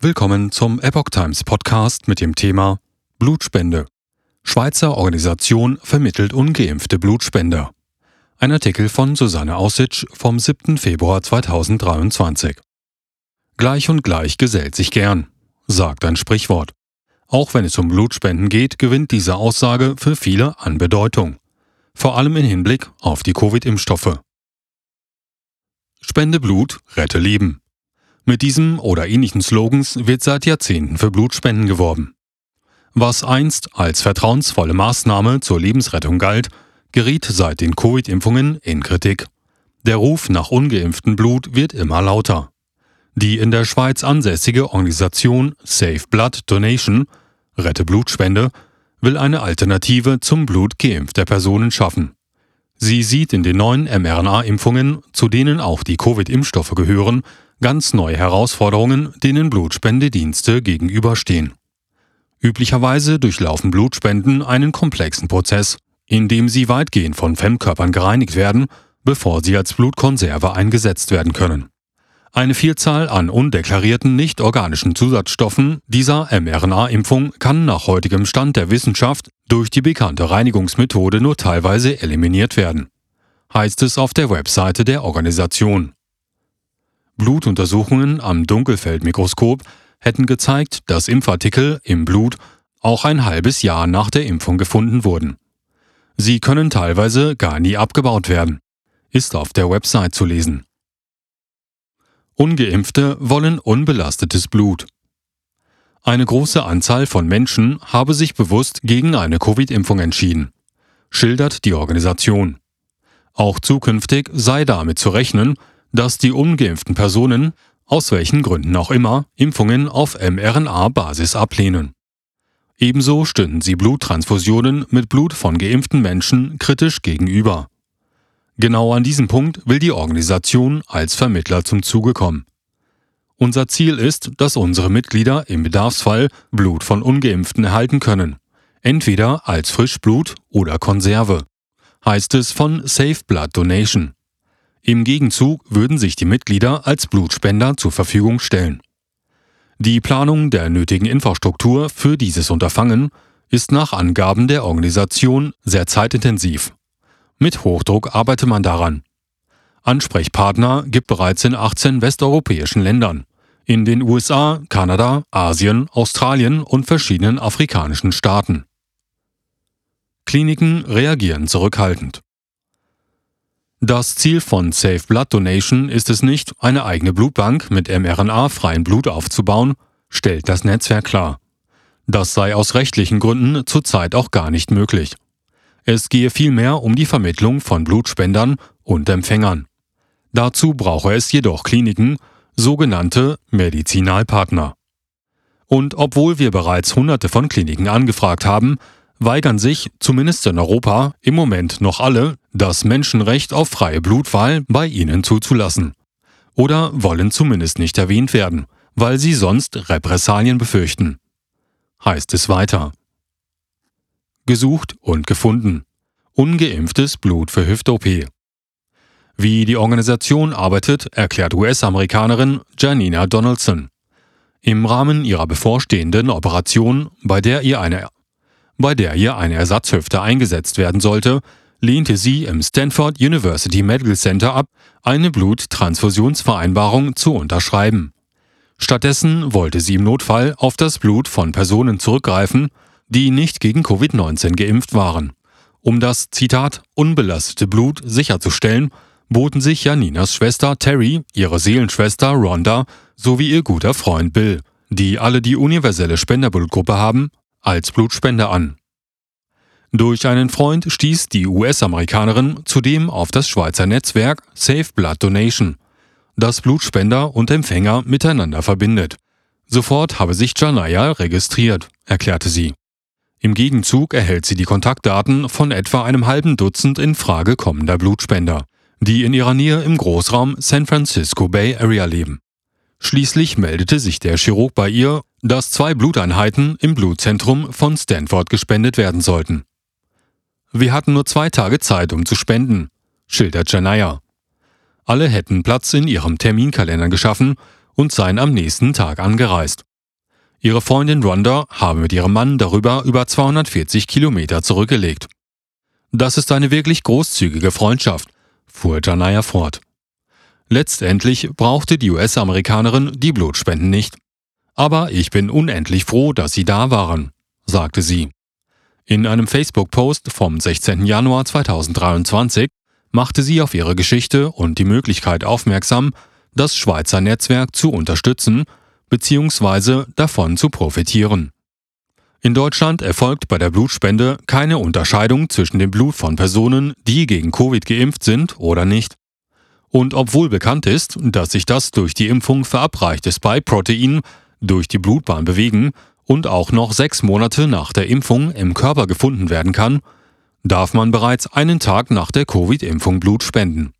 Willkommen zum Epoch Times Podcast mit dem Thema Blutspende. Schweizer Organisation vermittelt ungeimpfte Blutspender. Ein Artikel von Susanne Aussitsch vom 7. Februar 2023. Gleich und gleich gesellt sich gern, sagt ein Sprichwort. Auch wenn es um Blutspenden geht, gewinnt diese Aussage für viele an Bedeutung. Vor allem im Hinblick auf die Covid-Impfstoffe. Spende Blut, rette Leben. Mit diesem oder ähnlichen Slogans wird seit Jahrzehnten für Blutspenden geworben. Was einst als vertrauensvolle Maßnahme zur Lebensrettung galt, geriet seit den Covid-Impfungen in Kritik. Der Ruf nach ungeimpftem Blut wird immer lauter. Die in der Schweiz ansässige Organisation Safe Blood Donation, Rette Blutspende, will eine Alternative zum Blut geimpfter Personen schaffen. Sie sieht in den neuen mRNA-Impfungen, zu denen auch die Covid-Impfstoffe gehören, ganz neue Herausforderungen, denen Blutspendedienste gegenüberstehen. Üblicherweise durchlaufen Blutspenden einen komplexen Prozess, in dem sie weitgehend von Fremdkörpern gereinigt werden, bevor sie als Blutkonserve eingesetzt werden können. Eine Vielzahl an undeklarierten nicht-organischen Zusatzstoffen dieser mRNA-Impfung kann nach heutigem Stand der Wissenschaft durch die bekannte Reinigungsmethode nur teilweise eliminiert werden, heißt es auf der Webseite der Organisation. Blutuntersuchungen am Dunkelfeldmikroskop hätten gezeigt, dass Impfartikel im Blut auch ein halbes Jahr nach der Impfung gefunden wurden. Sie können teilweise gar nie abgebaut werden, ist auf der Website zu lesen. Ungeimpfte wollen unbelastetes Blut. Eine große Anzahl von Menschen habe sich bewusst gegen eine Covid-Impfung entschieden, schildert die Organisation. Auch zukünftig sei damit zu rechnen, dass die ungeimpften Personen, aus welchen Gründen auch immer, Impfungen auf mRNA-Basis ablehnen. Ebenso stünden sie Bluttransfusionen mit Blut von geimpften Menschen kritisch gegenüber. Genau an diesem Punkt will die Organisation als Vermittler zum Zuge kommen. Unser Ziel ist, dass unsere Mitglieder im Bedarfsfall Blut von ungeimpften erhalten können, entweder als Frischblut oder Konserve, heißt es von Safe Blood Donation. Im Gegenzug würden sich die Mitglieder als Blutspender zur Verfügung stellen. Die Planung der nötigen Infrastruktur für dieses Unterfangen ist nach Angaben der Organisation sehr zeitintensiv. Mit Hochdruck arbeite man daran. Ansprechpartner gibt bereits in 18 westeuropäischen Ländern, in den USA, Kanada, Asien, Australien und verschiedenen afrikanischen Staaten. Kliniken reagieren zurückhaltend. Das Ziel von Safe Blood Donation ist es nicht, eine eigene Blutbank mit mRNA-freiem Blut aufzubauen, stellt das Netzwerk klar. Das sei aus rechtlichen Gründen zurzeit auch gar nicht möglich. Es gehe vielmehr um die Vermittlung von Blutspendern und Empfängern. Dazu brauche es jedoch Kliniken, sogenannte Medizinalpartner. Und obwohl wir bereits hunderte von Kliniken angefragt haben, weigern sich, zumindest in Europa, im Moment noch alle, das Menschenrecht auf freie Blutwahl bei ihnen zuzulassen. Oder wollen zumindest nicht erwähnt werden, weil sie sonst Repressalien befürchten. Heißt es weiter. Gesucht und gefunden. Ungeimpftes Blut für Hüft-OP. Wie die Organisation arbeitet, erklärt US-Amerikanerin Janina Donaldson. Im Rahmen ihrer bevorstehenden Operation, bei der ihr eine bei der ihr eine Ersatzhüfte eingesetzt werden sollte, lehnte sie im Stanford University Medical Center ab, eine Bluttransfusionsvereinbarung zu unterschreiben. Stattdessen wollte sie im Notfall auf das Blut von Personen zurückgreifen, die nicht gegen Covid-19 geimpft waren. Um das Zitat unbelastete Blut sicherzustellen, boten sich Janinas Schwester Terry, ihre Seelenschwester Rhonda sowie ihr guter Freund Bill, die alle die universelle Spenderblutgruppe haben, als Blutspender an. Durch einen Freund stieß die US-Amerikanerin zudem auf das Schweizer Netzwerk Safe Blood Donation, das Blutspender und Empfänger miteinander verbindet. Sofort habe sich Janaya registriert, erklärte sie. Im Gegenzug erhält sie die Kontaktdaten von etwa einem halben Dutzend in Frage kommender Blutspender, die in ihrer Nähe im Großraum San Francisco Bay Area leben. Schließlich meldete sich der Chirurg bei ihr, dass zwei Bluteinheiten im Blutzentrum von Stanford gespendet werden sollten. Wir hatten nur zwei Tage Zeit, um zu spenden, schildert Janaya. Alle hätten Platz in ihrem Terminkalender geschaffen und seien am nächsten Tag angereist. Ihre Freundin Rhonda habe mit ihrem Mann darüber über 240 Kilometer zurückgelegt. Das ist eine wirklich großzügige Freundschaft, fuhr Janaya fort. Letztendlich brauchte die US-Amerikanerin die Blutspenden nicht. Aber ich bin unendlich froh, dass Sie da waren, sagte sie. In einem Facebook-Post vom 16. Januar 2023 machte sie auf ihre Geschichte und die Möglichkeit aufmerksam, das Schweizer Netzwerk zu unterstützen bzw. davon zu profitieren. In Deutschland erfolgt bei der Blutspende keine Unterscheidung zwischen dem Blut von Personen, die gegen Covid geimpft sind oder nicht. Und obwohl bekannt ist, dass sich das durch die Impfung verabreichte Spike-Protein durch die Blutbahn bewegen und auch noch sechs Monate nach der Impfung im Körper gefunden werden kann, darf man bereits einen Tag nach der Covid-Impfung Blut spenden.